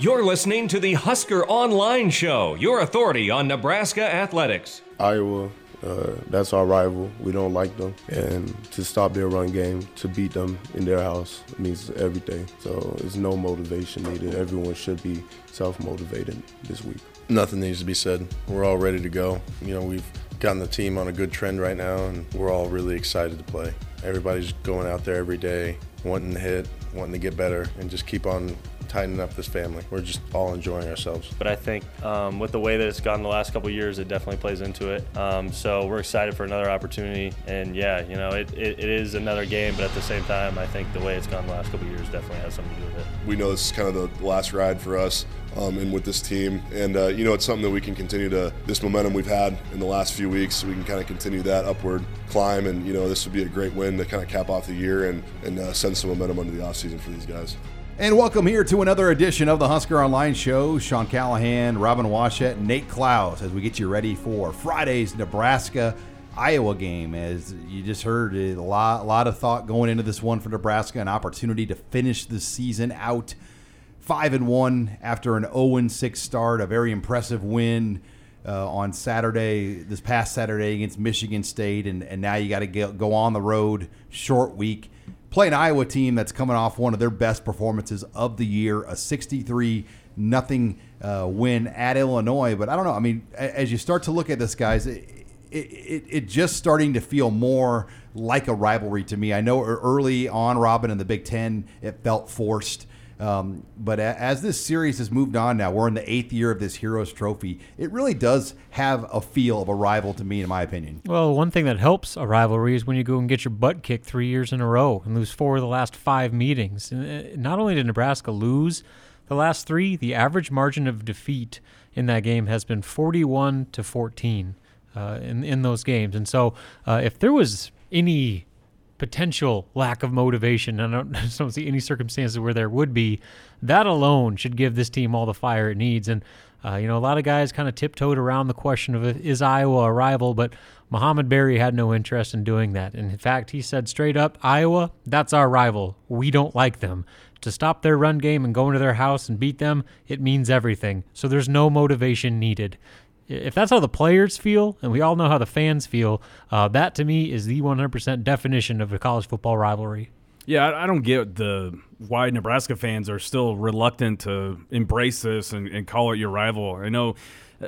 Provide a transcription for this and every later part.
You're listening to the Husker Online Show, your authority on Nebraska athletics. Iowa, uh, that's our rival. We don't like them. And to stop their run game, to beat them in their house means everything. So there's no motivation needed. Everyone should be self motivated this week. Nothing needs to be said. We're all ready to go. You know, we've gotten the team on a good trend right now, and we're all really excited to play. Everybody's going out there every day, wanting to hit, wanting to get better, and just keep on tightening up this family. We're just all enjoying ourselves. But I think um, with the way that it's gone the last couple years, it definitely plays into it. Um, so we're excited for another opportunity. And yeah, you know, it, it, it is another game, but at the same time, I think the way it's gone the last couple years definitely has something to do with it. We know this is kind of the last ride for us. Um, and with this team, and uh, you know it's something that we can continue to this momentum we've had in the last few weeks. We can kind of continue that upward climb, and you know this would be a great win to kind of cap off the year and and uh, send some momentum into the offseason for these guys. And welcome here to another edition of the Husker Online Show. Sean Callahan, Robin Washut, Nate Clouse as we get you ready for Friday's Nebraska Iowa game. As you just heard, a lot, a lot of thought going into this one for Nebraska, an opportunity to finish the season out five and one after an 0 and six start, a very impressive win. Uh, on Saturday, this past Saturday against Michigan State, and, and now you got to go on the road, short week play an Iowa team that's coming off one of their best performances of the year, a 63 nothing uh, win at Illinois. But I don't know. I mean, as you start to look at this, guys, it, it, it, just starting to feel more like a rivalry to me. I know early on, Robin in the Big Ten, it felt forced. Um, but as this series has moved on now, we're in the eighth year of this Heroes Trophy. It really does have a feel of a rival to me, in my opinion. Well, one thing that helps a rivalry is when you go and get your butt kicked three years in a row and lose four of the last five meetings. Uh, not only did Nebraska lose the last three, the average margin of defeat in that game has been 41 to 14 uh, in in those games. And so, uh, if there was any potential lack of motivation. I don't, I don't see any circumstances where there would be. That alone should give this team all the fire it needs. And, uh, you know, a lot of guys kind of tiptoed around the question of is Iowa a rival, but Mohamed Barry had no interest in doing that. And in fact, he said straight up, Iowa, that's our rival. We don't like them. To stop their run game and go into their house and beat them, it means everything. So there's no motivation needed if that's how the players feel, and we all know how the fans feel, uh, that to me is the 100% definition of a college football rivalry. Yeah, I don't get the why Nebraska fans are still reluctant to embrace this and, and call it your rival. I know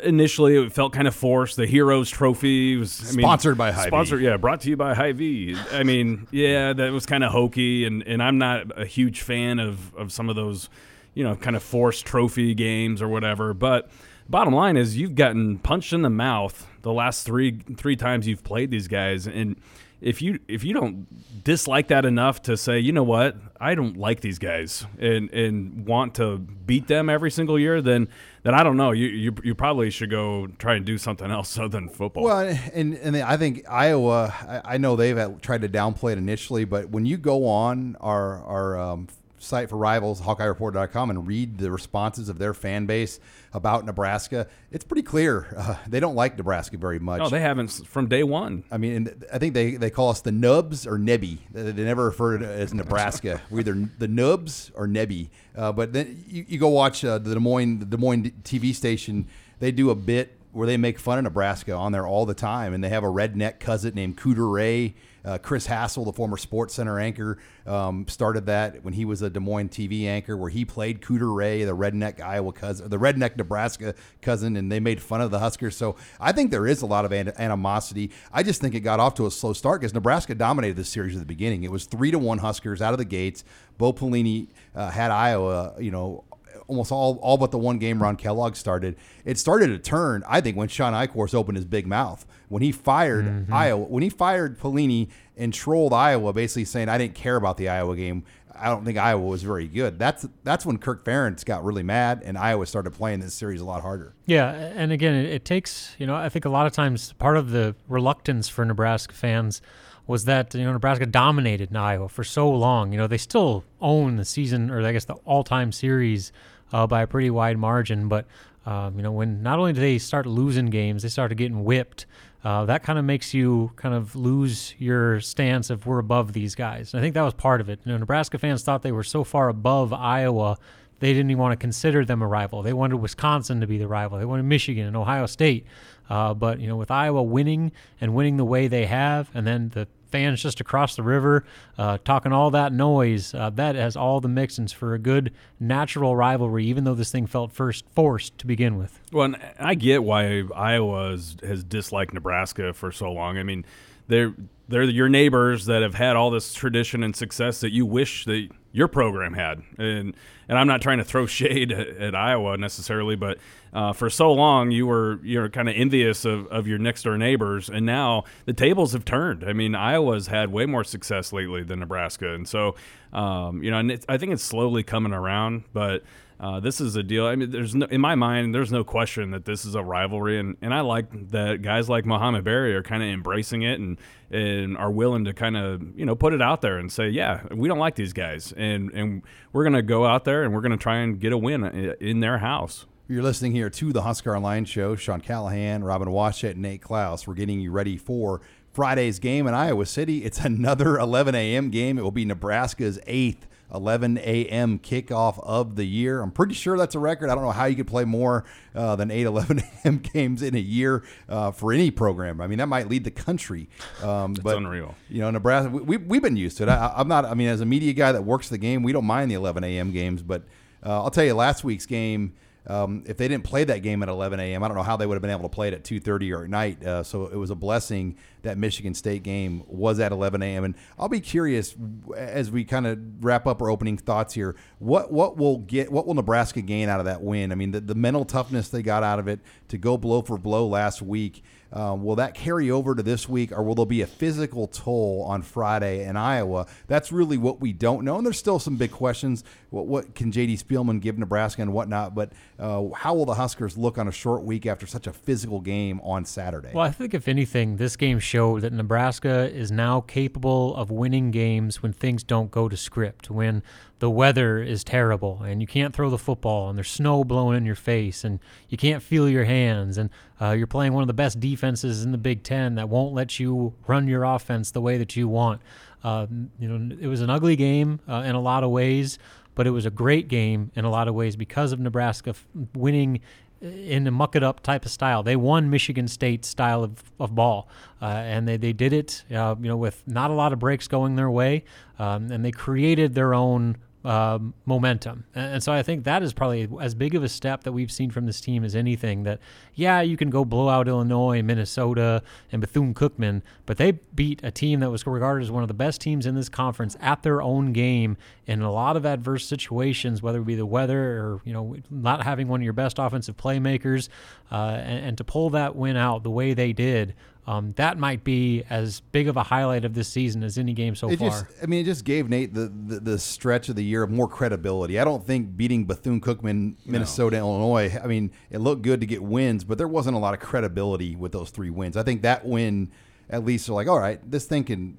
initially it felt kind of forced. The Heroes Trophy was I mean, sponsored by Hy-Vee. Sponsored, yeah, brought to you by Hy-Vee. I mean, yeah, that was kind of hokey, and, and I'm not a huge fan of, of some of those, you know, kind of forced trophy games or whatever. But bottom line is you've gotten punched in the mouth the last three three times you've played these guys, and if you if you don't dislike that enough to say, you know what, I don't like these guys and and want to beat them every single year, then then I don't know. You you, you probably should go try and do something else other than football. Well, and and I think Iowa, I, know they've tried to downplay it initially, but when you go on our our um, site for rivals, HawkeyeReport.com, and read the responses of their fan base about Nebraska, it's pretty clear uh, they don't like Nebraska very much. No, they haven't from day one. I mean, I think they, they call us the Nubs or Nebby. They, they never refer to it as Nebraska. We're either the Nubs or Nebby. Uh, but then you, you go watch uh, the Des Moines the Des Moines TV station. They do a bit where they make fun of Nebraska on there all the time, and they have a redneck cousin named Cooter Ray uh, Chris Hassel, the former Sports Center anchor, um, started that when he was a Des Moines TV anchor, where he played Cooter Ray, the redneck Iowa cousin, the redneck Nebraska cousin, and they made fun of the Huskers. So I think there is a lot of animosity. I just think it got off to a slow start because Nebraska dominated this series at the beginning. It was three to one Huskers out of the gates. Bo Pelini uh, had Iowa, you know, almost all all but the one game Ron Kellogg started. It started to turn, I think, when Shawn Eichorst opened his big mouth when he fired mm-hmm. Iowa, when he fired Pelini and trolled Iowa, basically saying I didn't care about the Iowa game. I don't think Iowa was very good. That's that's when Kirk Ferentz got really mad, and Iowa started playing this series a lot harder. Yeah, and again, it, it takes you know I think a lot of times part of the reluctance for Nebraska fans was that you know Nebraska dominated in Iowa for so long. You know they still own the season or I guess the all-time series uh, by a pretty wide margin, but um, you know when not only do they start losing games, they started getting whipped uh, that kind of makes you kind of lose your stance of we're above these guys. And I think that was part of it. You know, Nebraska fans thought they were so far above Iowa they didn't even want to consider them a rival. They wanted Wisconsin to be the rival. They wanted Michigan and Ohio State. Uh, but you know, with Iowa winning and winning the way they have, and then the fans just across the river uh, talking all that noise, uh, that has all the mixins for a good natural rivalry. Even though this thing felt first forced to begin with. Well, I get why Iowa has, has disliked Nebraska for so long. I mean, they're they're your neighbors that have had all this tradition and success that you wish that your program had. And and I'm not trying to throw shade at, at Iowa necessarily, but uh, for so long you were you're kind of envious of, of your next door neighbors, and now the tables have turned. I mean, Iowa's had way more success lately than Nebraska, and so um, you know, and I think it's slowly coming around, but. Uh, this is a deal. I mean, there's no, in my mind, there's no question that this is a rivalry, and, and I like that guys like Mohamed Barry are kind of embracing it and and are willing to kind of you know put it out there and say, yeah, we don't like these guys, and and we're gonna go out there and we're gonna try and get a win in their house. You're listening here to the Husker Online Show. Sean Callahan, Robin Washut, and Nate Clouse. We're getting you ready for Friday's game in Iowa City. It's another 11 a.m. game. It will be Nebraska's eighth 11 a.m. kickoff of the year. I'm pretty sure that's a record. I don't know how you could play more uh, than 8 11 a.m. games in a year uh, for any program. I mean, that might lead the country. Um, but, unreal. You know, Nebraska, we, we've been used to it. I, I'm not, I mean, as a media guy that works the game, we don't mind the 11 a.m. games. But uh, I'll tell you, last week's game, um, if they didn't play that game at 11 a.m., I don't know how they would have been able to play it at 2:30 or at night. Uh, so it was a blessing that Michigan State game was at 11 a.m. And I'll be curious as we kind of wrap up our opening thoughts here. What what will get what will Nebraska gain out of that win? I mean, the, the mental toughness they got out of it to go blow for blow last week. Um, will that carry over to this week, or will there be a physical toll on Friday in Iowa? That's really what we don't know. And there's still some big questions. What, what can J.D. Spielman give Nebraska and whatnot? But uh, how will the Huskers look on a short week after such a physical game on Saturday? Well, I think if anything, this game showed that Nebraska is now capable of winning games when things don't go to script, when the weather is terrible and you can't throw the football and there's snow blowing in your face and you can't feel your hands and uh, you're playing one of the best defenses in the Big Ten that won't let you run your offense the way that you want. Uh, you know, it was an ugly game uh, in a lot of ways, but it was a great game in a lot of ways because of Nebraska f- winning in a muck it up type of style. They won Michigan State style of, of ball, uh, and they, they did it, uh, you know, with not a lot of breaks going their way, um, and they created their own um, momentum. And, so I think that is probably as big of a step that we've seen from this team as anything. That yeah, you can go blow out Illinois, Minnesota, and Bethune Cookman, but they beat a team that was regarded as one of the best teams in this conference at their own game in a lot of adverse situations, whether it be the weather or you know not having one of your best offensive playmakers, uh, and, and to pull that win out the way they did um, that might be as big of a highlight of this season as any game so it far. Just, I mean, it just gave Nate the, the, the, stretch of the year of more credibility. I don't think beating Bethune Cookman, Minnesota, no. Illinois, I mean, it looked good to get wins, but there wasn't a lot of credibility with those three wins. I think that win, at least, are like, all right, this thing can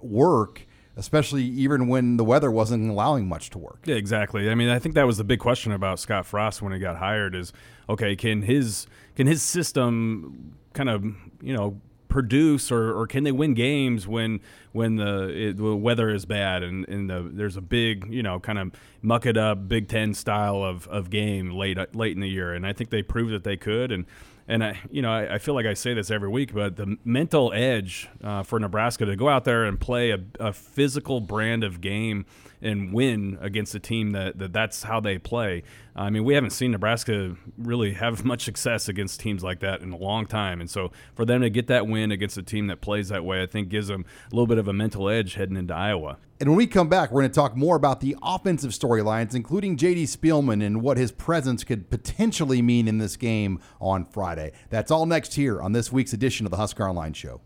work especially even when the weather wasn't allowing much to work. Yeah, exactly. I mean, I think that was the big question about Scott Frost when he got hired is okay, can his can his system kind of, you know, produce or, or can they win games when when the, it, the weather is bad and, and the, there's a big you know kind of muck it up Big Ten style of, of game late late in the year. And I think they proved that they could. And and I you know I, I feel like I say this every week but the mental edge uh, for Nebraska to go out there and play a, a physical brand of game and win against a team that, that that's how they play. I mean, we haven't seen Nebraska really have much success against teams like that in a long time. And so for them to get that win against a team that plays that way, I think gives them a little bit of a mental edge heading into Iowa. And when we come back, we're going to talk more about the offensive storylines, including JD Spielman and what his presence could potentially mean in this game on Friday. That's all next here on this week's edition of the Husker Online Show.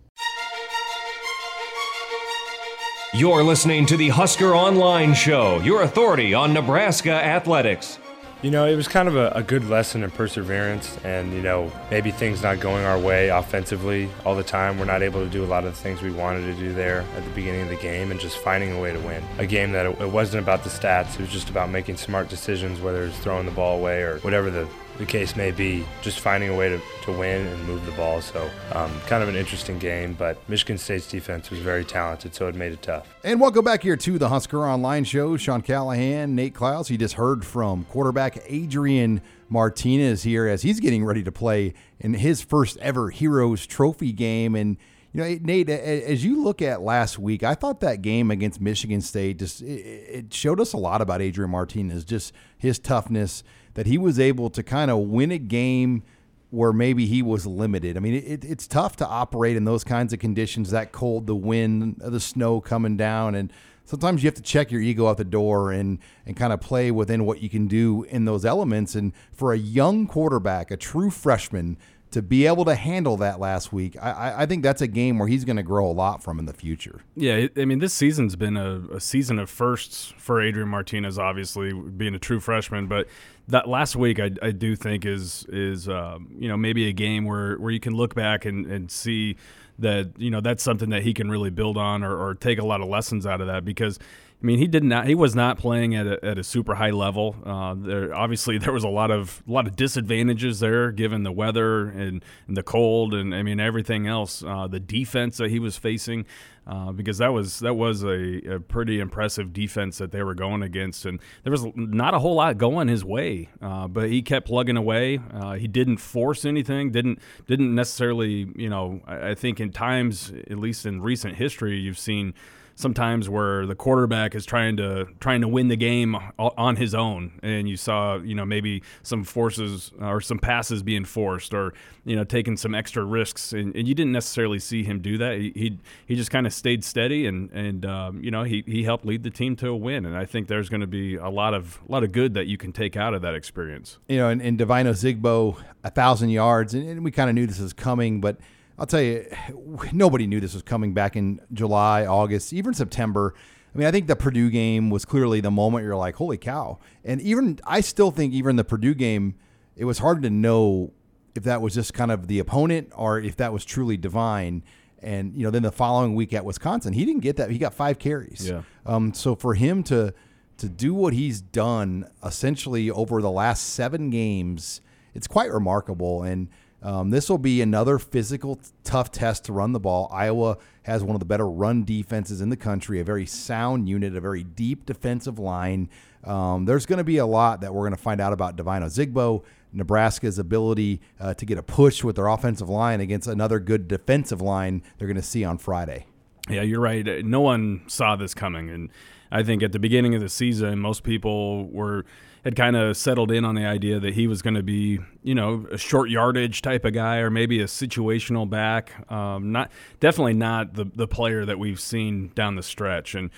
You're listening to the Husker Online Show, your authority on Nebraska athletics. You know, it was kind of a, a, good lesson in perseverance, and you know, maybe things not going our way offensively all the time. We're not able to do a lot of the things we wanted to do there at the beginning of the game, and just finding a way to win. A game that it, it wasn't about the stats; it was just about making smart decisions, whether it's throwing the ball away or whatever the the case may be, just finding a way to, to win and move the ball. So, um, kind of an interesting game, but Michigan State's defense was very talented, so it made it tough. And welcome back here to the Husker Online Show. Sean Callahan, Nate Clouse. You just heard from quarterback Adrian Martinez here as he's getting ready to play in his first ever Heroes Trophy game. And you know, Nate, as you look at last week, I thought that game against Michigan State just it showed us a lot about Adrian Martinez, just his toughness, that he was able to kind of win a game where maybe he was limited. I mean, it, it's tough to operate in those kinds of conditions, that cold, the wind, the snow coming down, and sometimes you have to check your ego out the door and and kind of play within what you can do in those elements. And for a young quarterback, a true freshman, to be able to handle that last week, I, I think that's a game where he's going to grow a lot from in the future. Yeah, I mean, this season's been a, a, season of firsts for Adrian Martinez, obviously being a true freshman. But that last week, I, I do think is is um, you know maybe a game where where you can look back and, and see that you know that's something that he can really build on or, or take a lot of lessons out of that because I mean, he did not. He was not playing at a, at a super high level. Uh, there obviously there was a lot of a lot of disadvantages there, given the weather and, and the cold, and I mean everything else. Uh, the defense that he was facing, uh, because that was that was a, a, pretty impressive defense that they were going against, and there was not a whole lot going his way. Uh, but he kept plugging away. Uh, he didn't force anything. Didn't didn't necessarily. You know, I, I think in times, at least in recent history, you've seen sometimes where the quarterback is trying to trying to win the game on his own, and you saw you know maybe some forces or some passes being forced, or you know taking some extra risks, and, and you didn't necessarily see him do that. He he, just kind of stayed steady, and and um, you know he, he helped lead the team to a win, and I think there's going to be a lot of a lot of good that you can take out of that experience. You know, and, and Devine Ozigbo, a thousand yards, and, and we kind of knew this was coming, but I'll tell you, nobody knew this was coming back in July, August, even September. I mean, I think the Purdue game was clearly the moment you're like, holy cow. And even, I still think, even the Purdue game, it was hard to know if that was just kind of the opponent or if that was truly divine. And, you know, then the following week at Wisconsin, he didn't get that. He got five carries. Yeah. Um, so for him to, to do what he's done essentially over the last seven games, it's quite remarkable. And, um, this will be another physical, tough test to run the ball. Iowa has one of the better run defenses in the country, a very sound unit, a very deep defensive line. Um, there's going to be a lot that we're going to find out about Devine Ozigbo, Nebraska's ability uh, to get a push with their offensive line against another good defensive line they're going to see on Friday. Yeah, you're right. No one saw this coming. And I think at the beginning of the season, most people were had kind of settled in on the idea that he was going to be, you know, a short yardage type of guy or maybe a situational back. Um, not definitely not the the player that we've seen down the stretch. And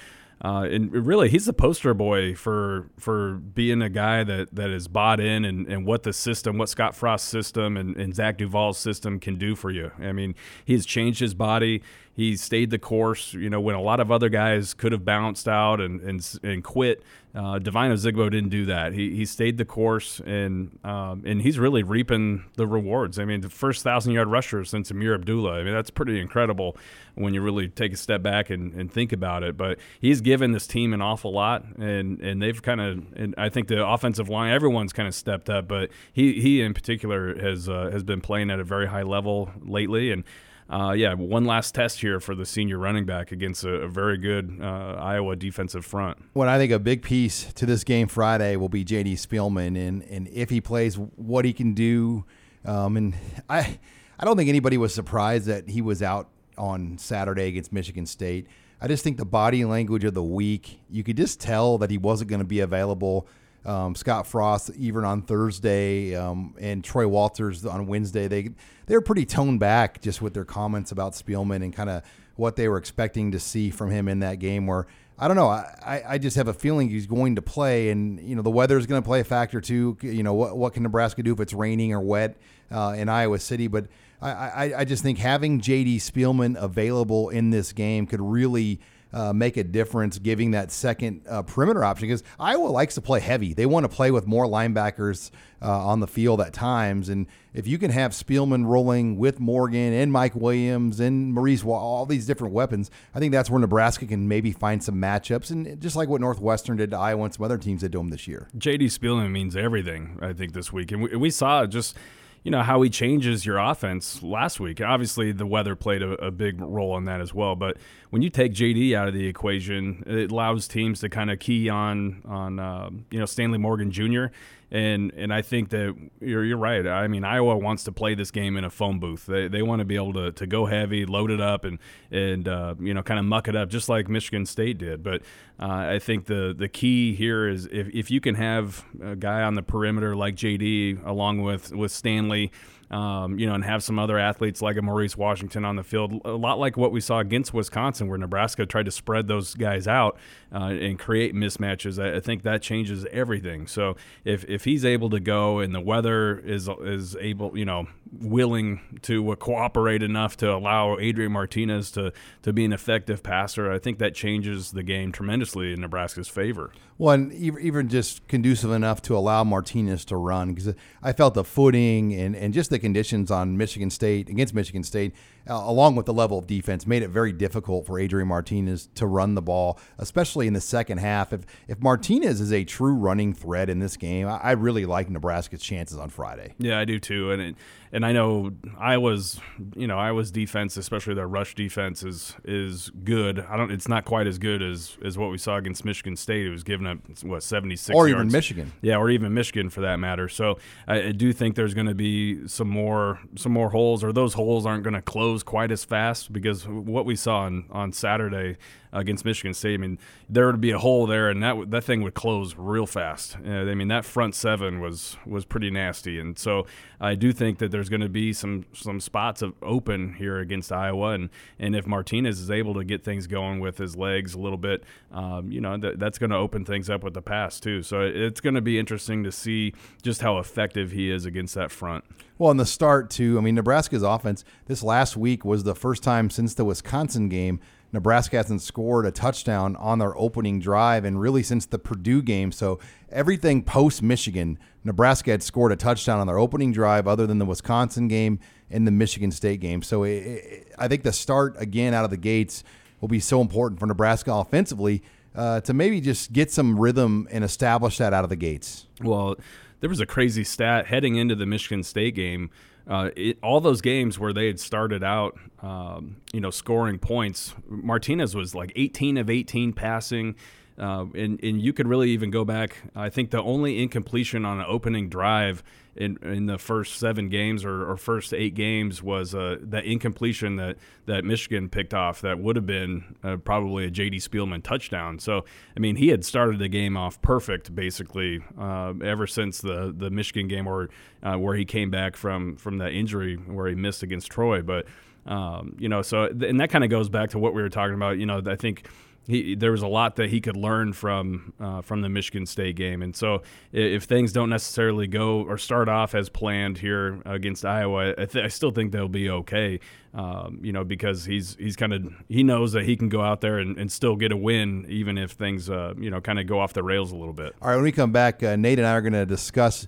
uh, and really, he's the poster boy for for being a guy that, that is bought in and, and what the system, what Scott Frost's system and, and Zach Duval's system can do for you. I mean, he's changed his body. He stayed the course. You know, when a lot of other guys could have bounced out and and, and quit, uh, Devine Ozigbo didn't do that. He, he stayed the course and um, and he's really reaping the rewards. I mean, the first thousand yard rusher since Ameer Abdullah. I mean, that's pretty incredible when you really take a step back and, and think about it. But he's given this team an awful lot, and and they've kind of. And I think the offensive line, everyone's kind of stepped up, but he he in particular has uh, has been playing at a very high level lately, and uh, yeah, one last test here for the senior running back against a, a very good uh, Iowa defensive front. When I think a big piece to this game Friday will be J.D. Spielman, and and if he plays, what he can do. Um, and I, I don't think anybody was surprised that he was out on Saturday against Michigan State. I just think the body language of the week, you could just tell that he wasn't going to be available. Um, Scott Frost, even on Thursday, um, and Troy Walters on Wednesday, they they were pretty toned back just with their comments about Spielman and kind of what they were expecting to see from him in that game. Where I don't know, I, I just have a feeling he's going to play, and you know the weather is going to play a factor too. You know what what can Nebraska do if it's raining or wet uh, in Iowa City, but I, I, I just think having JD Spielman available in this game could really uh, make a difference, giving that second uh, perimeter option because Iowa likes to play heavy. They want to play with more linebackers uh, on the field at times, and if you can have Spielman rolling with Morgan and Mike Williams and Maurice, Wall, all these different weapons, I think that's where Nebraska can maybe find some matchups, and just like what Northwestern did to Iowa and some other teams did to them this year. JD Spielman means everything, I think, this week, and we, we saw just you know how he changes your offense last week. Obviously, the weather played a, a, big role in that as well. But when you take JD out of the equation, it allows teams to kind of key on on uh, you know Stanley Morgan Jr. And and I think that you're, you're right. I mean, Iowa wants to play this game in a phone booth. They, they want to be able to, to go heavy, load it up, and and uh, you know kind of muck it up just like Michigan State did. But uh, I think the the key here is if, if you can have a guy on the perimeter like JD along with with Stanley um, you know, and have some other athletes like a Maurice Washington on the field. A lot like what we saw against Wisconsin, where Nebraska tried to spread those guys out uh, and create mismatches. I, I, think that changes everything. So if, if he's able to go and the weather is is able, you know, willing to cooperate enough to allow Adrian Martinez to to be an effective passer, I think that changes the game tremendously in Nebraska's favor. Well, and even just conducive enough to allow Martinez to run because I felt the footing and, and just the conditions on Michigan State against Michigan State, uh, along with the level of defense, made it very difficult for Adrian Martinez to run the ball, especially in the second half. If if Martinez is a true running threat in this game, I, I really like Nebraska's chances on Friday. Yeah, I do too, and it, and I know Iowa's, you know, Iowa's defense, especially their rush defense, is is good. I don't. It's not quite as good as as what we saw against Michigan State. It was giving up what seventy six, or yards. even Michigan. Yeah, or even Michigan for that matter. So I, I do think there's going to be some more some more holes, or those holes aren't going to close quite as fast because what we saw on on Saturday against Michigan State. I mean, there would be a hole there, and that that thing would close real fast. Uh, I mean, that front seven was was pretty nasty, and so I do think that there's going to be some some spots of open here against Iowa, and and if Martinez is able to get things going with his legs a little bit, um, you know, that, that's going to open things up with the pass too. So it's going to be interesting to see just how effective he is against that front. Well, in the start too, I mean, Nebraska's offense this last week was the first time since the Wisconsin game Nebraska hasn't scored a touchdown on their opening drive, and really since the Purdue game. So everything post Michigan, Nebraska had scored a touchdown on their opening drive, other than the Wisconsin game and the Michigan State game. So it, it, I think the start again out of the gates will be so important for Nebraska offensively uh, to maybe just get some rhythm and establish that out of the gates. Well, there was a crazy stat heading into the Michigan State game uh, it, all those games where they had started out, um, you know, scoring points, Martinez was like 18 of 18 passing. Uh, and, and you could really even go back. I think the only incompletion on an opening drive in, in the first seven games or, or first eight games was uh, that incompletion that, that Michigan picked off that would have been uh, probably a J.D. Spielman touchdown. So, I mean, he had started the game off perfect basically uh, ever since the, the Michigan game where, uh, where he came back from, from that injury where he missed against Troy. But, um, you know, so, and that kind of goes back to what we were talking about. You know, I think he, there was a lot that he could learn from uh, from the Michigan State game, and so if things don't necessarily go or start off as planned here against Iowa, I, th- I still think they'll be okay. Um, you know, because he's he's kind of he knows that he can go out there and, and still get a win, even if things uh, you know kind of go off the rails a little bit. All right, when we come back, uh, Nate and I are going to discuss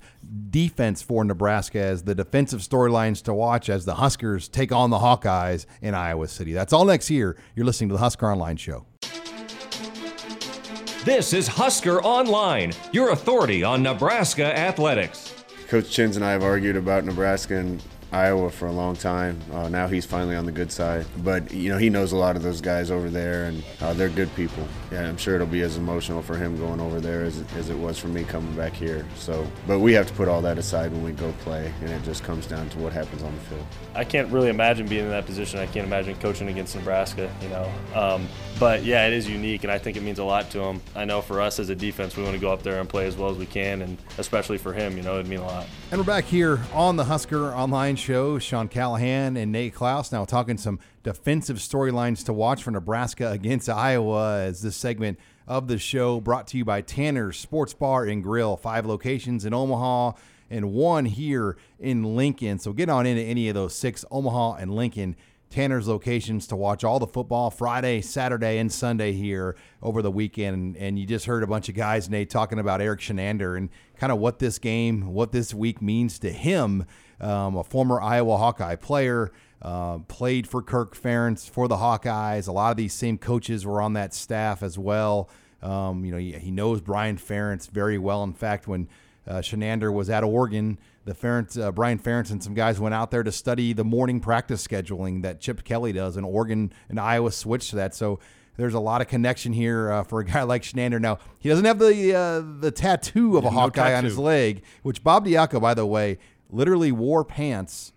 defense for Nebraska as the defensive storylines to watch as the Huskers take on the Hawkeyes in Iowa City. That's all next year. You're listening to the Husker Online Show. This is Husker Online, your authority on Nebraska athletics. Coach Chins and I have argued about Nebraska and Iowa for a long time. Uh, now he's finally on the good side. But, you know, he knows a lot of those guys over there, and uh, they're good people. Yeah, I'm sure it'll be as emotional for him going over there as, as it was for me coming back here. So, but we have to put all that aside when we go play, and it just comes down to what happens on the field. I can't really imagine being in that position. I can't imagine coaching against Nebraska, you know. Um, but yeah, it is unique, and I think it means a lot to him. I know for us as a defense, we want to go up there and play as well as we can, and especially for him, you know, it'd mean a lot. And we're back here on the Husker Online Show. Sean Callahan and Nate Clouse now talking some defensive storylines to watch for Nebraska against Iowa as this segment of the show brought to you by Tanner's Sports Bar and Grill. Five locations in Omaha and one here in Lincoln. So get on into any of those six, Omaha and Lincoln Tanner's locations to watch all the football Friday, Saturday, and Sunday here over the weekend. And you just heard a bunch of guys, Nate, talking about Erik Chinander and kind of what this game, what this week means to him. Um, a former Iowa Hawkeye player, uh, played for Kirk Ferentz for the Hawkeyes. A lot of these same coaches were on that staff as well. Um, you know, he, he, knows Brian Ferentz very well. In fact, when uh, Chinander was at Oregon, the Ferentz, uh, Brian Ferentz and some guys went out there to study the morning practice scheduling that Chip Kelly does, and Oregon and Iowa switched to that. So there's a lot of connection here uh, for a guy like Chinander. Now he doesn't have the uh, the tattoo of a no Hawkeye tattoo. on his leg, which Bob Diaco, by the way, literally wore pants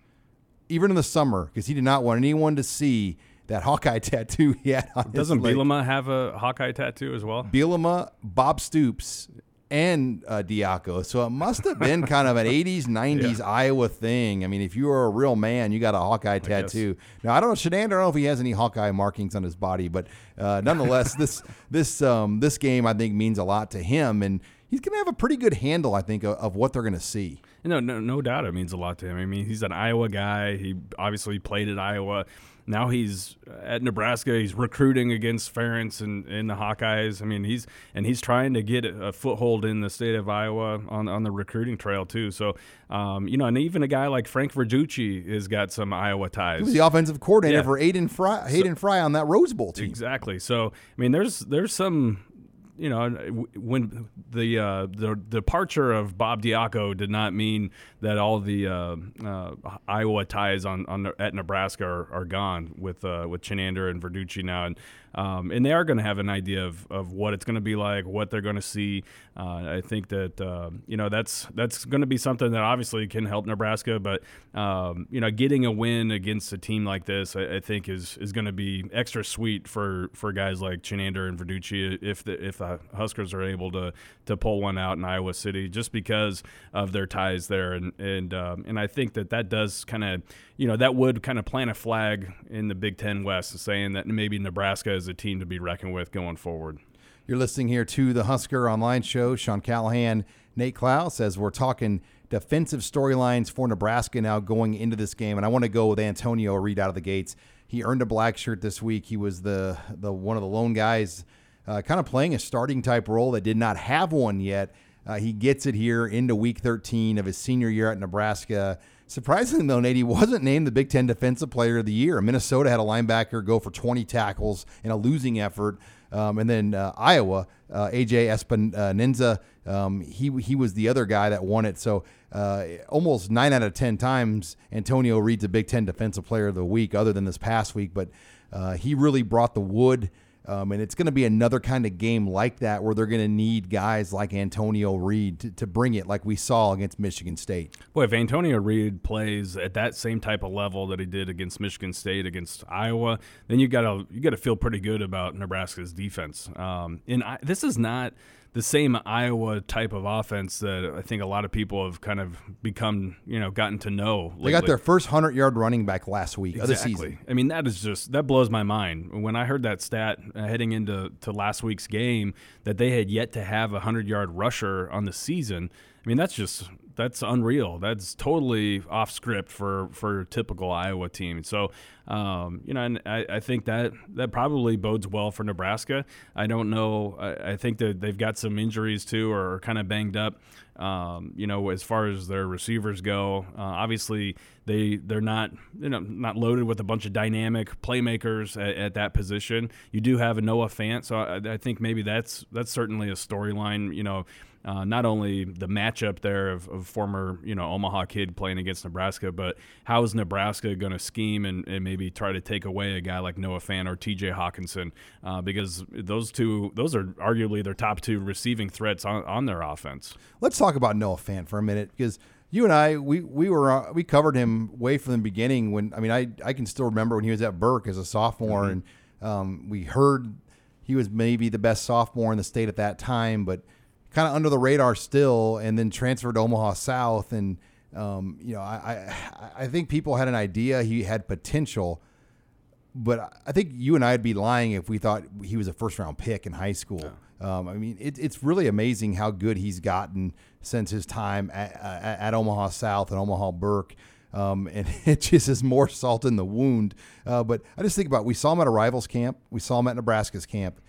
even in the summer because he did not want anyone to see that Hawkeye tattoo he had on Doesn't his leg. Bielema have a Hawkeye tattoo as well? Bielema, Bob Stoops, and uh, Diaco. So it must have been kind of an 80s, 90s Iowa thing. I mean, if you were a real man, you got a Hawkeye tattoo. Now, I don't know, Chinander, I don't know if he has any Hawkeye markings on his body, but uh, nonetheless, this this um, this game, I think, means a lot to him. And he's going to have a pretty good handle, I think, of, of what they're going to see. No, no, no doubt it means a lot to him. I mean, he's an Iowa guy. He obviously played at Iowa. Now he's at Nebraska. He's recruiting against Ferentz and, and the Hawkeyes. I mean, he's and he's trying to get a foothold in the state of Iowa on, on the recruiting trail too. So, um, you know, and even a guy like Frank Verducci has got some Iowa ties. He was the offensive coordinator Yeah. for Hayden Fry, Hayden Fry on that Rose Bowl team. Exactly. So, I mean, there's there's some, you know, when the uh, the departure of Bob Diaco did not mean that all the uh, uh, Iowa ties on, on at Nebraska are, are gone with uh, with Chinander and Verducci now, and um, and they are going to have an idea of, of what it's going to be like, what they're going to see. Uh, I think that uh, you know that's that's going to be something that obviously can help Nebraska, but um, you know, getting a win against a team like this, I, I think is is going to be extra sweet for, for guys like Chinander and Verducci if the if the Huskers are able to to pull one out in Iowa City, just because of their ties there, and and um, and I think that that does kind of you know that would kind of plant a flag in the Big Ten West, saying that maybe Nebraska is a team to be reckoned with going forward. You're listening here to the Husker Online Show. Sean Callahan, Nate Clouse, as we're talking defensive storylines for Nebraska now going into this game. And I want to go with Antonio Reed out of the gates. He earned a black shirt this week. He was the the one of the lone guys, uh, kind of playing a starting type role that did not have one yet. Uh, he gets it here into Week 13 of his senior year at Nebraska. Surprisingly, though, Nate, he wasn't named the Big Ten Defensive Player of the Year. Minnesota had a linebacker go for 20 tackles in a losing effort. Um, and then uh, Iowa, uh, AJ Epenesa, um, he he was the other guy that won it. So uh, almost nine out of ten times, Antonio Reed's a Big Ten Defensive Player of the Week, other than this past week. But uh, he really brought the wood. Um, and it's going to be another kind of game like that where they're going to need guys like Antonio Reed to, to bring it, like we saw against Michigan State. Boy, if Antonio Reed plays at that same type of level that he did against Michigan State, against Iowa, then you gotta you gotta feel pretty good about Nebraska's defense. Um, and I, this is not the same Iowa type of offense that I think a lot of people have kind of become, you know, gotten to know. They got their first 100 yard running back last week of the Exactly. season. I mean, that is just that blows my mind. When I heard that stat uh, heading into to last week's game that they had yet to have a hundred yard rusher on the season. I mean, that's just that's unreal. That's totally off script for for a typical Iowa team. So, um, you know, and I, I think that that probably bodes well for Nebraska. I don't know. I, I think that they've got some injuries too, or kind of banged up. Um, you know, as far as their receivers go, uh, obviously they they're not you know not loaded with a bunch of dynamic playmakers at, at that position. You do have a Noah Fant, so I, I think maybe that's that's certainly a storyline. You know. Uh, not only the matchup there of, of former, you know, Omaha kid playing against Nebraska, but how is Nebraska going to scheme and, and maybe try to take away a guy like Noah Fant or T.J. Hockenson? Uh, because those two, those are arguably their top two receiving threats on, on their offense. Let's talk about Noah Fant for a minute because you and I we we were uh, we covered him way from the beginning when I mean I I can still remember when he was at Burke as a sophomore Mhm. and um, we heard he was maybe the best sophomore in the state at that time, but kind of under the radar still, and then transferred to Omaha South and. Um, you know, I, I I think people had an idea he had potential, but I think you and I'd be lying if we thought he was a first round pick in high school. Um, I mean, it, it's really amazing how good he's gotten since his time at, at, at Omaha South and Omaha Burke. Um, and it just is more salt in the wound. Uh, but I just think about we saw him at a rivals camp, we saw him at Nebraska's camp,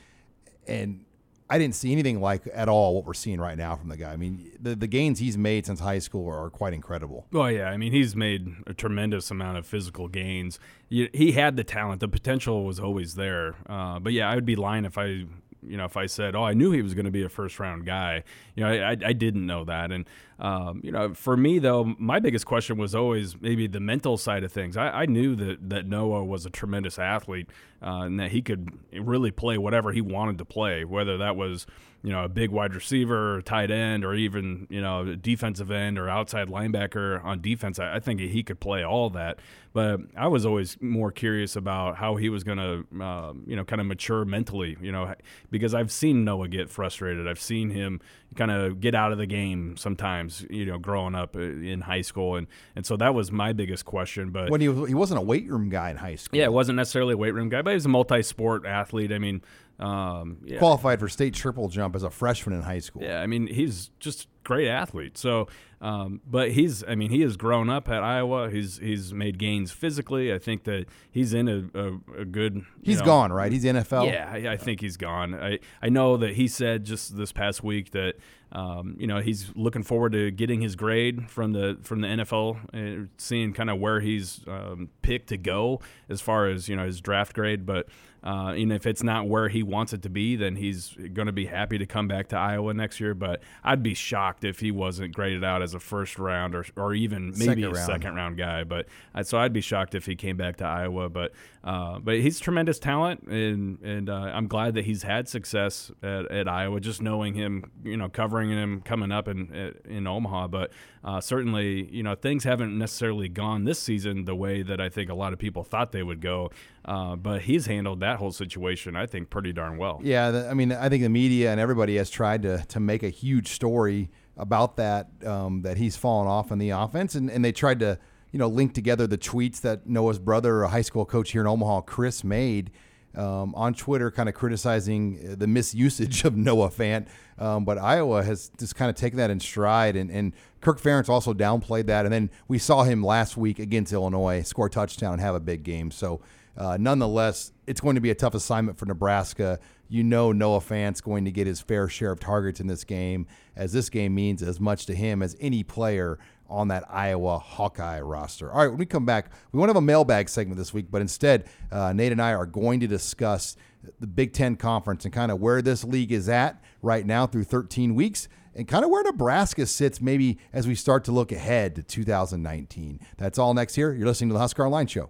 and I didn't see anything like at all what we're seeing right now from the guy. I mean, the, the gains he's made since high school are, quite incredible. Well, yeah, I mean, he's made a tremendous amount of physical gains. He had the talent, the potential was always there. Uh, but yeah, I would be lying if I you know, if I said, "Oh, I knew he was going to be a first round guy," you know, I, I didn't know that. And um, you know, for me though, my biggest question was always maybe the mental side of things. I, I knew that that Noah was a tremendous athlete uh, and that he could really play whatever he wanted to play, whether that was you know, a big wide receiver, tight end, or even you know, defensive end or outside linebacker on defense. I, I think he could play all that. But I was always more curious about how he was going to, uh, you know, kind of mature mentally. You know, because I've seen Noah get frustrated. I've seen him kind of get out of the game sometimes. You know, growing up uh, in high school, and and so that was my biggest question. But when he he wasn't a weight room guy in high school. Yeah, it wasn't necessarily a weight room guy, but he was a multi-sport athlete. I mean, um, yeah. Qualified for state triple jump as a freshman in high school. Yeah, I mean he's just great athlete. So, um, but he's I mean he has grown up at Iowa. He's he's made gains physically. I think that he's in a, a, a good. He's know, gone right. He's NFL. Yeah, I, I, think he's gone. I I know that he said just this past week that um, you know he's looking forward to getting his grade from the from the NFL, and seeing kind of where he's um, picked to go as far as you know his draft grade, but. Uh, and if it's not where he wants it to be, then he's going to be happy to come back to Iowa next year. But I'd be shocked if he wasn't graded out as a first round or, or even maybe second a second round guy. But uh, so I'd be shocked if he came back to Iowa. But uh, but he's tremendous talent, and and uh, I'm glad that he's had success at, at, Iowa. Just knowing him, you know, covering him coming up in in Omaha. But uh, certainly, you know, things haven't necessarily gone this season the way that I think a lot of people thought they would go. Uh, but he's handled that whole situation, I think, pretty darn well. Yeah, the, I mean, I think the media and everybody has tried to to make a huge story about that um, that he's fallen off in the offense, and, and they tried to you know link together the tweets that Noah's brother, a high school coach here in Omaha, Chris, made. Um, on Twitter, kind of criticizing the misusage of Noah Fant. Um, but Iowa has just kind of taken that in stride, and, and Kirk Ferentz also downplayed that. And then we saw him last week against Illinois score touchdown and have a big game. So uh, nonetheless, it's going to be a tough assignment for Nebraska. You know, Noah Fant's going to get his fair share of targets in this game, as this game means as much to him as any player on that Iowa Hawkeye roster. All right, when we come back, we won't have a mailbag segment this week, but instead, uh, Nate and I are going to discuss the Big Ten Conference and kind of where this league is at right now through 13 weeks and kind of where Nebraska sits maybe as we start to look ahead to 2019. That's all next here. You're listening to the Husker Online Show.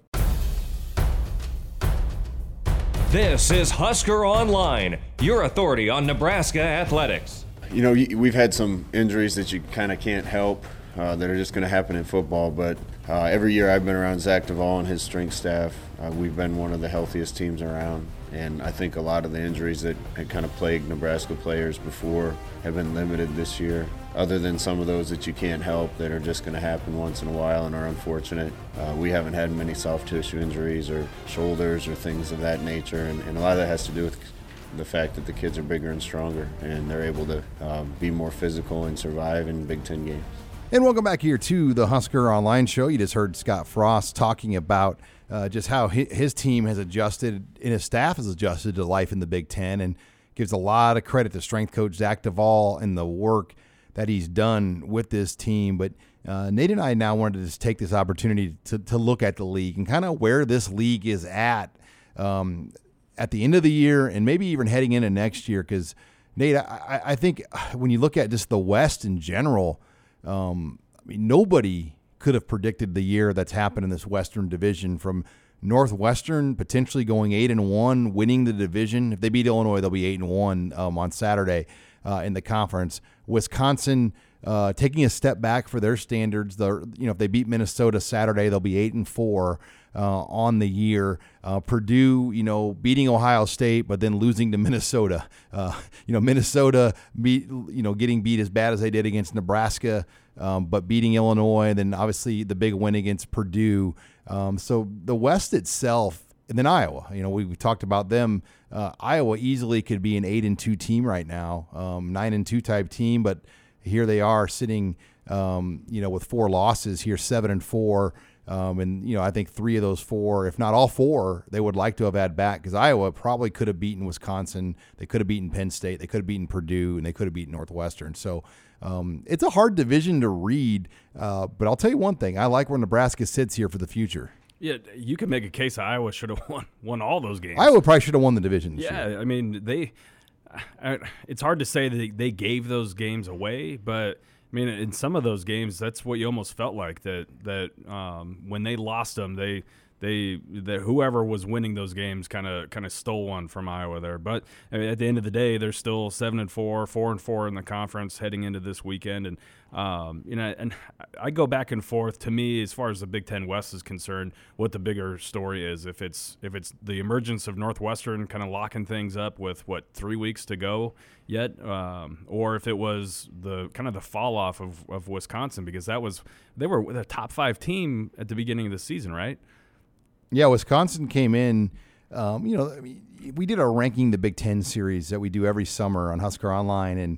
This is Husker Online, your authority on Nebraska athletics. You know, we've had some injuries that you kind of can't help uh, that are just going to happen in football, but uh, every year I've been around Zach Duval and his strength staff, uh, we've been one of the healthiest teams around. And I think a lot of the injuries that had kind of plagued Nebraska players before have been limited this year other than some of those that you can't help that are just going to happen once in a while and are unfortunate. Uh, we haven't had many soft tissue injuries or shoulders or things of that nature, and, and, a lot of that has to do with the fact that the kids are bigger and stronger and they're able to um, be more physical and survive in Big Ten games. And welcome back here to the Husker Online Show. You just heard Scott Frost talking about uh, just how his team has adjusted and his staff has adjusted to life in the Big Ten and gives a lot of credit to strength coach Zach Duval and the work that he's done with this team. But uh, Nate and I now wanted to just take this opportunity to, to look at the league and kind of where this league is at um, at the end of the year and maybe even heading into next year. Because, Nate, I, I, think when you look at just the West in general, um, I mean, nobody could have predicted the year that's happened in this Western division from Northwestern potentially going eight and one, winning the division. If they beat Illinois, they'll be eight and one um, on Saturday uh, in the conference. Wisconsin uh, taking a step back for their standards. The you know if they beat Minnesota Saturday, they'll be eight and four. Uh, on the year. Uh, Purdue, you know, beating Ohio State, but then losing to Minnesota. Uh, you know, Minnesota beat, you know, getting beat as bad as they did against Nebraska, um, but beating Illinois. And then obviously the big win against Purdue. Um, so the West itself and then Iowa. You know, we, we talked about them. Uh, Iowa easily could be an eight and two team right now, um, nine and two type team. But here they are sitting, um, you know, with four losses here, seven and four. Um, and you know, I think three of those four, if not all four, they would like to have had back because Iowa probably could have beaten Wisconsin, they could have beaten Penn State, they could have beaten Purdue, and they could have beaten Northwestern. So um, it's a hard division to read. Uh, but I'll tell you one thing: I like where Nebraska sits here for the future. Yeah, you could make a case Iowa should have won won all those games. Iowa probably should have won the division. yeah, year. I mean they. I, it's hard to say that they gave those games away, but I mean, in some of those games, that's what you almost felt like that. That um, when they lost them, they they that whoever was winning those games kind of kind of stole one from Iowa there. But I mean, at the end of the day, they're still seven and four, four and four in the conference heading into this weekend, and um, you know, and I go back and forth. To me, as far as the Big Ten West is concerned, what the bigger story is if it's if it's the emergence of Northwestern kind of locking things up with what three weeks to go yet, um, or if it was the kind of the fall off of, of Wisconsin because that was they were the top five team at the beginning of the season, right? Yeah, Wisconsin came in. Um, you know, I mean, we did our ranking the Big Ten series that we do every summer on Husker Online, and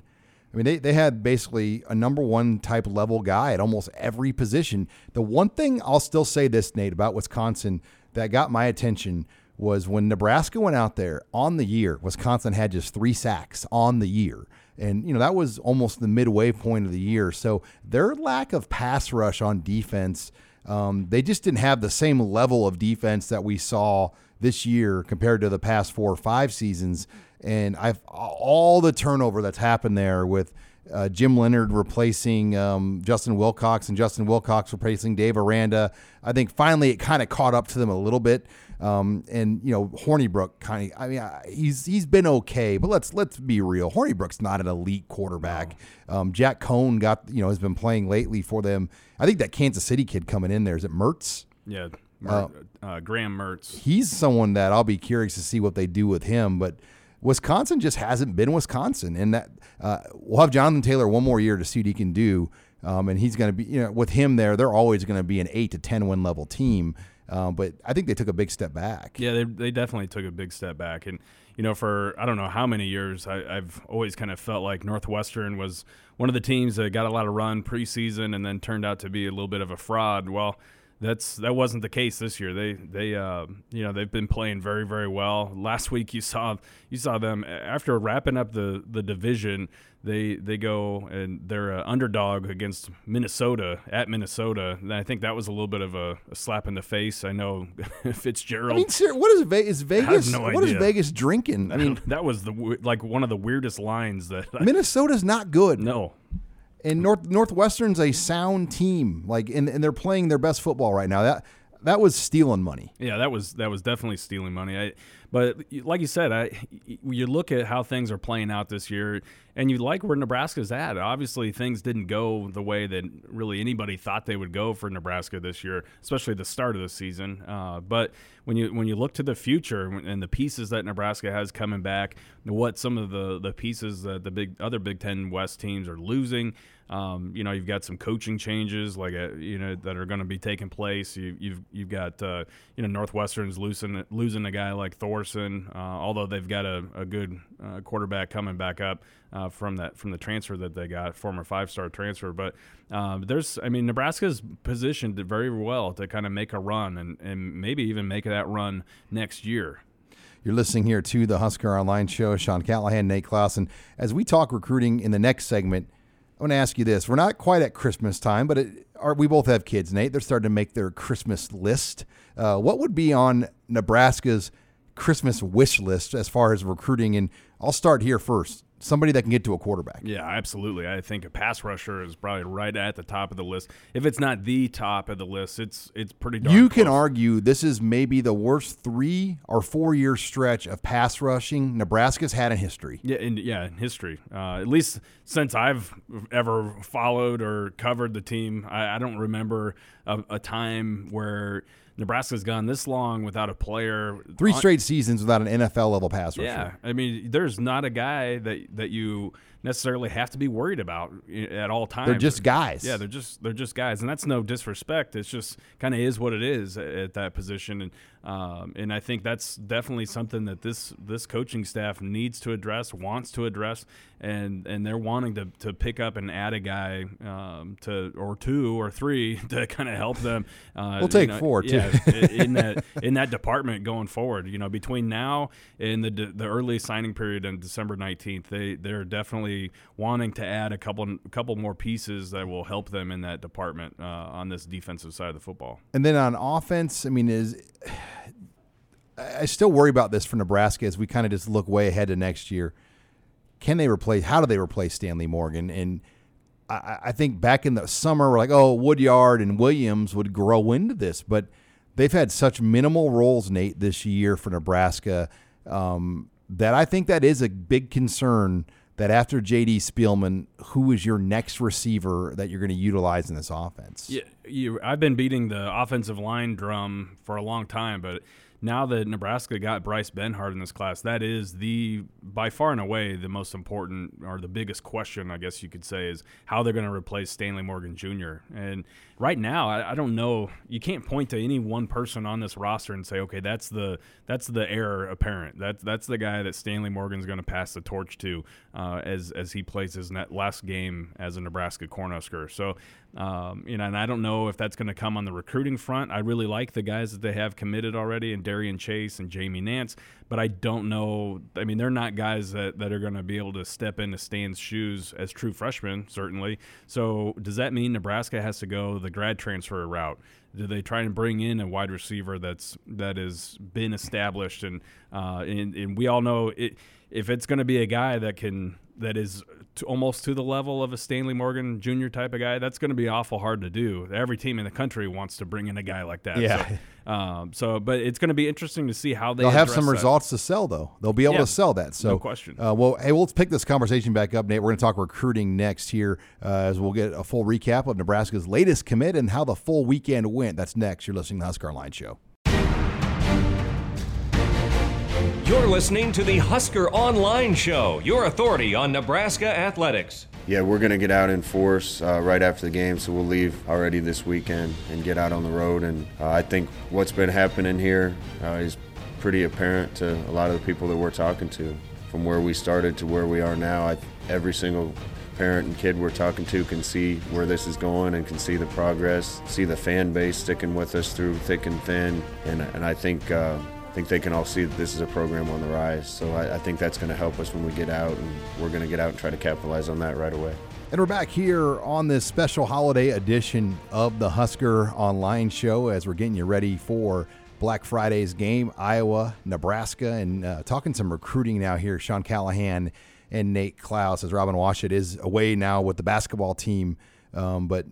I mean, they, they had basically a number one type level guy at almost every position. The one thing I'll still say this, Nate, about Wisconsin that got my attention was when Nebraska went out there on the year, Wisconsin had just three sacks on the year. And, you know, that was almost the midway point of the year. So their lack of pass rush on defense, um, they just didn't have the same level of defense that we saw this year compared to the past four or five seasons. And I've all the turnover that's happened there with uh, Jim Leonhard replacing um, Justin Wilcox and Justin Wilcox replacing Dave Aranda. I think finally it kind of caught up to them a little bit. Um, and you know Hornibrook kind of I mean he's he's been okay, but let's let's be real. Hornibrook's not an elite quarterback. Um, Jack Coan got you know has been playing lately for them. I think that Kansas City kid coming in there is it Mertz? Yeah, Mer- uh, Graham Mertz. He's someone that I'll be curious to see what they do with him, but. Wisconsin just hasn't been Wisconsin, and that uh, we'll have Jonathan Taylor one more year to see what he can do. Um, and he's going to be, you know, with him there, they're always going to be an eight to ten win level team. Um, but I think they took a big step back. Yeah, they, they definitely took a big step back. And, you know, for I don't know how many years, I, I've always kind of felt like Northwestern was one of the teams that got a lot of run preseason and then turned out to be a little bit of a fraud. Well, that's that wasn't the case this year. They they uh, you know they've been playing very very well. Last week you saw you saw them after wrapping up the the division. They they go and they're an underdog against Minnesota at Minnesota. And I think that was a little bit of a, a slap in the face. I know Fitzgerald. I mean, sir, what is, Ve- is Vegas? no what is. Vegas drinking? I mean, that was the like one of the weirdest lines that I, Minnesota's not good. no And North Northwestern's a sound team. Like, and, and they're playing their best football right now. That that was stealing money. Yeah, that was that was definitely stealing money. I, but like you said, I you look at how things are playing out this year, and you like where Nebraska's at. Obviously, things didn't go the way that really anybody thought they would go for Nebraska this year, especially the start of the season. Uh, but when you when you look to the future and the pieces that Nebraska has coming back, what some of the the pieces that the big other Big Ten West teams are losing. Um, you know, you've got some coaching changes, like uh you know, that are going to be taking place. You, you've you've got uh, you know Northwestern's losing losing a guy like Thorson, uh, although they've got a, a good uh, quarterback coming back up uh, from that from the transfer that they got, former five star transfer. But um, there's, I mean, Nebraska's positioned very well to kind of make a run and and maybe even make that run next year. You're listening here to the Husker Online Show. Sean Callahan, Nate Clausen. As we talk recruiting in the next segment, I want to ask you this. We're not quite at Christmas time, but it, are, we both have kids, Nate. They're starting to make their Christmas list. Uh, what would be on Nebraska's Christmas wish list as far as recruiting? And I'll start here first. Somebody that can get to a quarterback. Yeah, absolutely. I think a pass rusher is probably right at the top of the list. If it's not the top of the list, it's it's pretty. Darn You can close. argue this is maybe the worst three or four year stretch of pass rushing Nebraska's had in history. Yeah, in, yeah, in history, uh, at least since I've ever followed or covered the team, I, I don't remember a, a time where Nebraska's gone this long without a player. Three straight seasons without an NFL level pass rusher. Yeah, I mean, there's not a guy that that you necessarily have to be worried about eh, at all times. They're just guys. Yeah, they're just they're just guys, and that's no disrespect. It's just kind of is what it is at, at that position, and um, and I think that's definitely something that this this coaching staff needs to address, wants to address, and and they're wanting to, to pick up and add a guy um, to or two or three to kind of help them. Uh, We'll take you know, four, too. yeah, in that in that department going forward. You know, between now and the the early signing period on December nineteenth, they they're definitely wanting to add a couple a couple more pieces that will help them in that department uh, on this defensive side of the football. And then on offense, I mean, is I still worry about this for Nebraska as we kind of just look way ahead to next year. Can they replace? How do they replace Stanley Morgan? And I, I think back in the summer, we're like, oh, Woodyard and Williams would grow into this, but they've had such minimal roles, Nate, this year for Nebraska um, that I think that is a big concern. That after JD Spielman, who is your next receiver that you're going to utilize in this offense? Yeah, you, I've been beating the offensive line drum for a long time, but now that Nebraska got Bryce Benhart in this class, that is the by far and away the most important or the biggest question, I guess you could say, is how they're going to replace Stanley Morgan Jr. And right now, I, I don't know. You can't point to any one person on this roster and say, okay, that's the that's the heir apparent. That's that's the guy that Stanley Morgan's going to pass the torch to uh, as as he plays his last game as a Nebraska Cornhusker. So. Um, you know, and I don't know if that's going to come on the recruiting front. I really like the guys that they have committed already, and Darien Chase and Jamie Nance. But I don't know. I mean, they're not guys that, that are going to be able to step into Stan's shoes as true freshmen, certainly. So does that mean Nebraska has to go the grad transfer route? Do they try and bring in a wide receiver that's that has been established and uh, and, and we all know it, if it's going to be a guy that can that is to almost to the level of a Stanley Morgan Jr. type of guy, that's going to be awful hard to do. Every team in the country wants to bring in a guy like that. Yeah. So, um, so but it's going to be interesting to see how they They'll have some that. results to sell, though. They'll be able Yeah, to sell that. So, no question. Uh, well, hey, let's pick this conversation back up, Nate. We're going to talk recruiting next here uh, as we'll get a full recap of Nebraska's latest commit and how the full weekend went. That's next. You're listening to the Husker Online Show. You're listening to the Husker Online Show, your authority on Nebraska athletics. Yeah, we're going to get out in force uh, right after the game, so we'll leave already this weekend and get out on the road. And uh, I think what's been happening here uh, is pretty apparent to a lot of the people that we're talking to. From where we started to where we are now, I, every single parent and kid we're talking to can see where this is going and can see the progress, see the fan base sticking with us through thick and thin. And, and I think. Think they can all see that this is a program on the rise. So I, I think that's going to help us when we get out, and we're going to get out and try to capitalize on that right away. And we're back here on this special holiday edition of the Husker Online Show as we're getting you ready for Black Friday's game, Iowa, Nebraska, and uh, talking some recruiting now here. Sean Callahan and Nate Clouse, as Robin Washut is away now with the basketball team. Um, but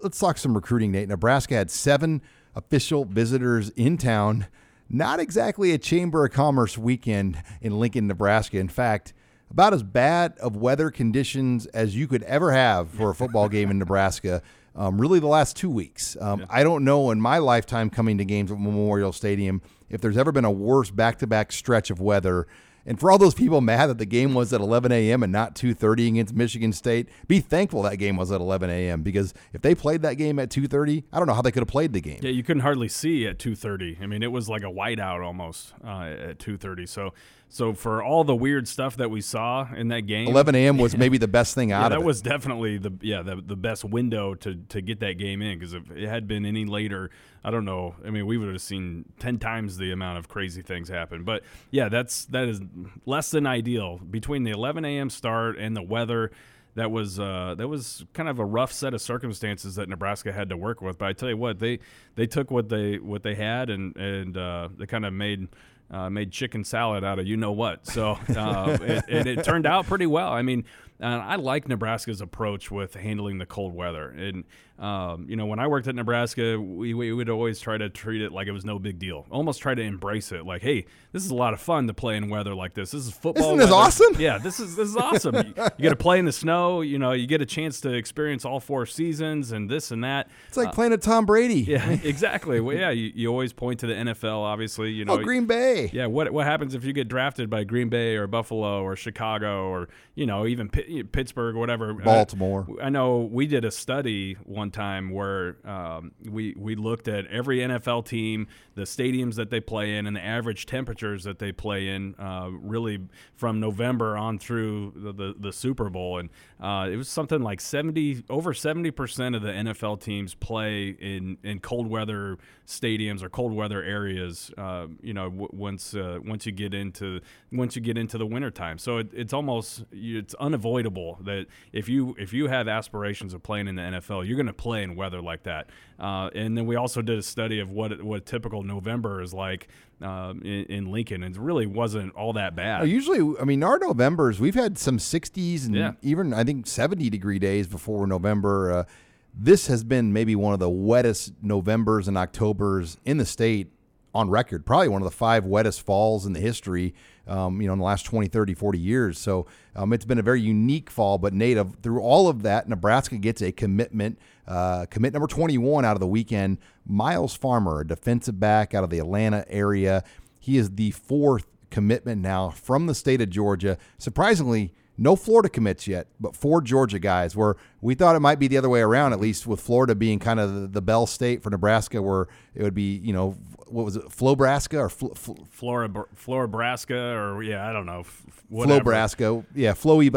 let's talk some recruiting, Nate. Nebraska had seven official visitors in town. Not exactly a Chamber of Commerce weekend in Lincoln, Nebraska. In fact, about as bad of weather conditions as you could ever have for a football game in Nebraska. Um, really, the last two weeks. Um, I don't know in my lifetime coming to games at Memorial Stadium if there's ever been a worse back-to-back stretch of weather. And for all those people mad that the game was at 11 a.m. and not 2:30 against Michigan State, be thankful that game was at 11 a.m. because if they played that game at 2:30, I don't know how they could have played the game. Yeah, you couldn't hardly see at 2:30. I mean, it was like a whiteout almost uh, at 2:30. So, so for all the weird stuff that we saw in that game, 11 a.m. was maybe the best thing yeah, out that of it. That was definitely the yeah the, the best window to to get that game in because if it had been any later, I don't know. I mean, we would have seen ten times the amount of crazy things happen. But yeah, that's that is less than ideal between the 11 a.m. start and the weather. That was uh, that was kind of a rough set of circumstances that Nebraska had to work with. But I tell you what, they they took what they what they had and and uh, they kind of made uh, made chicken salad out of you know what. So uh, it, it, it turned out pretty well. I mean, uh, I like Nebraska's approach with handling the cold weather. And um, you know, when I worked at Nebraska, we, we would always try to treat it like it was no big deal. Almost try to embrace it, like, hey, this is a lot of fun to play in weather like this. This is football. Isn't this weather. awesome? Yeah, this is this is awesome. you, you get to play in the snow. You know, you get a chance to experience all four seasons and this and that. It's like playing at Tom Brady. Yeah, exactly. Well, yeah, you, you always point to the NFL, obviously. You know, Oh, Green Bay. Yeah, what what happens if you get drafted by Green Bay or Buffalo or Chicago or you know even Pitt, Pittsburgh or whatever? Baltimore. I, I, know we did a study one time where um, we we looked at every NFL team, the stadiums that they play in, and the average temperatures that they play in, uh, really from November on through the the, the Super Bowl, and uh, it was something like seventy over seventy percent of the NFL teams play in in cold weather stadiums or cold weather areas. Uh, you know, w- once uh, once you get into once you get into the wintertime. so it, it's almost it's unavoidable that if you if you have aspirations of playing in the NFL, you're going to play in weather like that. Uh, and then we also did a study of what what typical November is like uh, in, in, Lincoln, and it really wasn't all that bad. usually, I mean, our Novembers we've had some 60s and yeah. even I think 70 degree days before November. Uh, this has been maybe one of the wettest Novembers and Octobers in the state on record. Probably one of the five wettest falls in the history, um, you know, in the last 20, 30, 40 years. So um, it's been a very unique fall. But native through all of that, Nebraska gets a commitment, uh, commit number 21 out of the weekend. Miles Farmer, a defensive back out of the Atlanta area. He is the fourth commitment now from the state of Georgia. Surprisingly, no Florida commits yet, but four Georgia guys. Where we thought it might be the other way around, at least with Florida being kind of the, bell state for Nebraska, where it would be, you know, what was it, Flobraska or Fl- Fl- Flora, Florabraska, or yeah, I don't know, Flobraska, yeah, Flowy.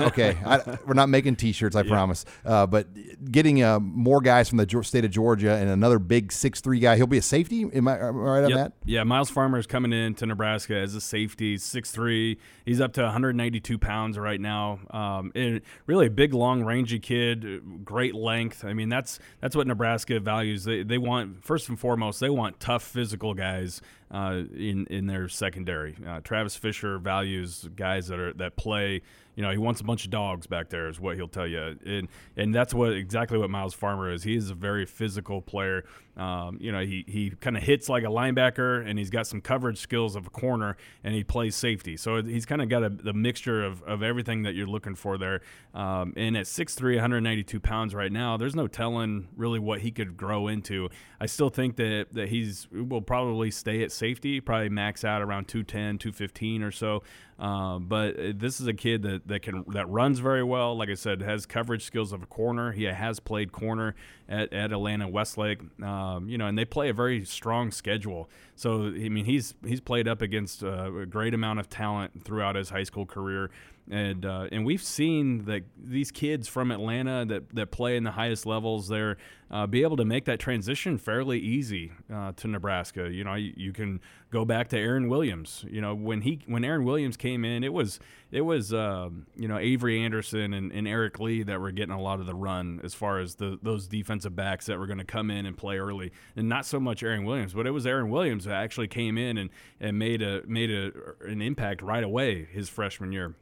Okay, I, we're not making T-shirts, I yeah. promise. Uh, but getting uh, more guys from the state of Georgia and another big six three guy. He'll be a safety. Am I, am I right yep. on that? Yeah, Miles Farmer is coming in to Nebraska as a safety, six three. He's up to 192 pounds right now. Um, and really a big, long, rangy kid, great length. I mean, that's that's what Nebraska values. They they want first and foremost, they want tough physical guys uh, in in their secondary. Uh, Travis Fisher values guys that are that play you know, he wants a bunch of dogs back there, is what he'll tell you, and and that's what exactly what Miles Farmer is. He is a very physical player. Um, you know, he he kind of hits like a linebacker, and he's got some coverage skills of a corner, and he plays safety. So he's kind of got a, the mixture of, of everything that you're looking for there. Um, and at 6'3", 192 pounds right now, there's no telling really what he could grow into. I still think that that he's will probably stay at safety, probably max out around 210, 215 or so. Uh, but this is a kid that, that can that runs very well. Like I said, has coverage skills of a corner. He has played corner at, at Atlanta Westlake. Um, you know, and they play a very strong schedule. So I mean, he's he's played up against uh, a great amount of talent throughout his high school career and uh, and we've seen that these kids from Atlanta that, that play in the highest levels there uh, be able to make that transition fairly easy uh, to Nebraska. You know, you, you, can go back to Aaron Williams. You know, when he when Aaron Williams came in, it was it was um, you know Avery Anderson and, and, Eric Lee that were getting a lot of the run as far as the those defensive backs that were going to come in and play early, and not so much Aaron Williams, but it was Aaron Williams that actually came in and, and made a made a, an impact right away his freshman year.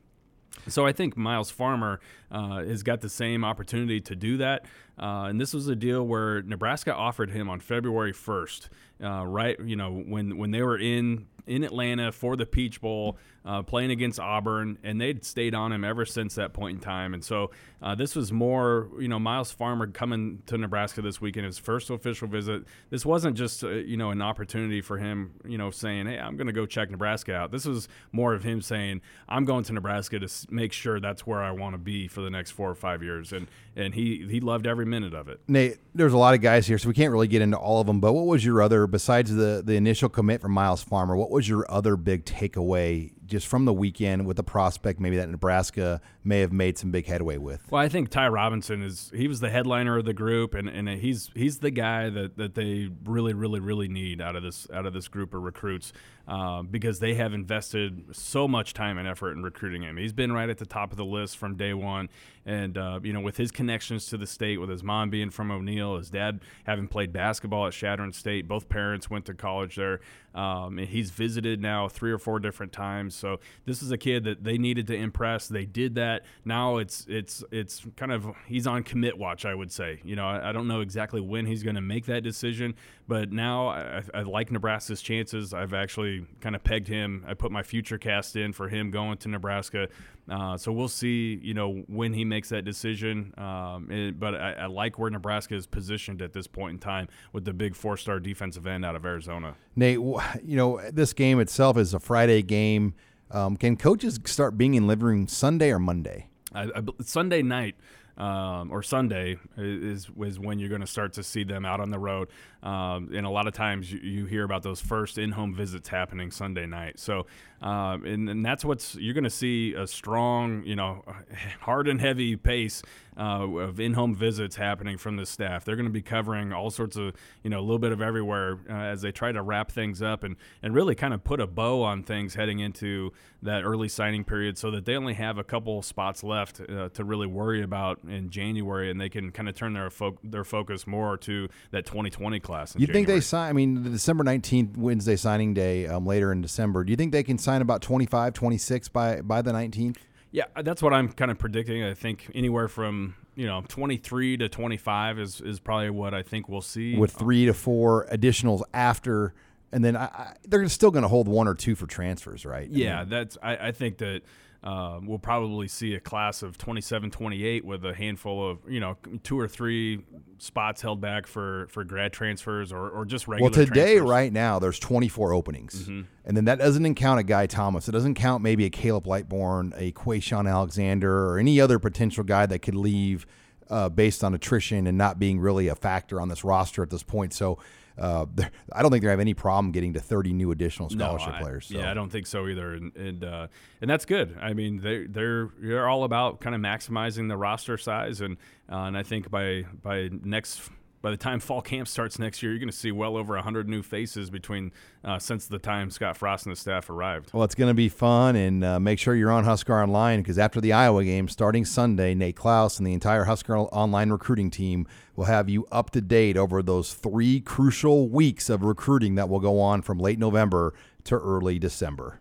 So I think Miles Farmer uh, has got the same opportunity to do that. Uh, and this was a deal where Nebraska offered him on February 1st, uh, right? You know, when when they were in in Atlanta for the Peach Bowl, uh, playing against Auburn, and they'd stayed on him ever since that point in time. And so uh, this was more, you know, Miles Farmer coming to Nebraska this weekend, his first official visit. This wasn't just, uh, you know, an opportunity for him, you know, saying, hey, I'm going to go check Nebraska out. This was more of him saying, I'm going to Nebraska to make sure that's where I want to be for the next four or five years. And and he he loved every minute of it. Nate, there's a lot of guys here, so we can't really get into all of them. But what was your other, besides the the initial commit from Miles Farmer? What was your other big takeaway just from the weekend with the prospect maybe that Nebraska may have made some big headway with? Well, I think Ty Robinson is he was the headliner of the group, and, and he's he's the guy that, that they really really really need out of this out of this group of recruits uh, because they have invested so much time and effort in recruiting him. He's been right at the top of the list from day one, and uh, you know with his connections to the state, with his mom being from O'Neill, his dad having played basketball at Chadron State, both parents went to college there. Um, he's visited now three or four different times So this is a kid that they needed to impress. They did that. Now it's it's it's kind of he's on commit watch, I would say. You know, I, I don't know exactly when he's going to make that decision, but now I, I like Nebraska's chances. I've actually kind of pegged him. I put my future cast in for him going to Nebraska. Uh, so we'll see, you know, when he makes that decision. Um, it, but I, I, like where Nebraska is positioned at this point in time with the big four-star defensive end out of Arizona. Nate, you know, this game itself is a Friday game. Um, can coaches start being in living room Sunday or Monday? I, Sunday night um, or Sunday is is when you're going to start to see them out on the road. Um, and a lot of times you, you, hear about those first in-home visits happening Sunday night. So, um, and, and, that's what's you're going to see a strong, you know, hard and heavy pace uh, of in-home visits happening from the staff. They're going to be covering all sorts of, you know, a little bit of everywhere uh, as they try to wrap things up and and really kind of put a bow on things heading into that early signing period, so that they only have a couple spots left uh, to really worry about in January, and they can kind of turn their fo- their focus more to that 2020 class. You think they sign? I mean, the December 19th Wednesday signing day um, later in December. Do you think they can sign about 25, 26 by by the 19th? Yeah, that's what I'm kind of predicting. I think anywhere from you know 23 to 25 is is probably what I think we'll see. With three to four additionals after, and then I, I, they're still going to hold one or two for transfers, right? Yeah, I mean, that's. I, I think that uh, we'll probably see a class of 27, 28 with a handful of, you know, two or three spots held back for, for grad transfers or, or just regular Well, today, transfers. right now, there's 24 openings. Mm-hmm. And then that doesn't count a Guy Thomas. It doesn't count maybe a Caleb Lightbourn, a Quayshawn Alexander, or any other potential guy that could leave uh, based on attrition and not being really a factor on this roster at this point. So, uh, I don't think they have any problem getting to 30 new additional scholarship no, I, players. So. Yeah, I don't think so either, and and, uh, and that's good. I mean, they they're they're all about kind of maximizing the roster size, and uh, and I think by by next by the time fall camp starts next year, you're going to see well over 100 new faces between uh, since the time Scott Frost and the staff arrived. Well, it's going to be fun, and uh, make sure you're on Husker Online because after the Iowa game starting Sunday, Nate Clouse and the entire Husker Online recruiting team will have you up to date over those three crucial weeks of recruiting that will go on from late November to early December.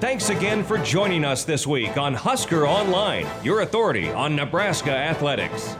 Thanks again for joining us this week on Husker Online, your authority on Nebraska athletics.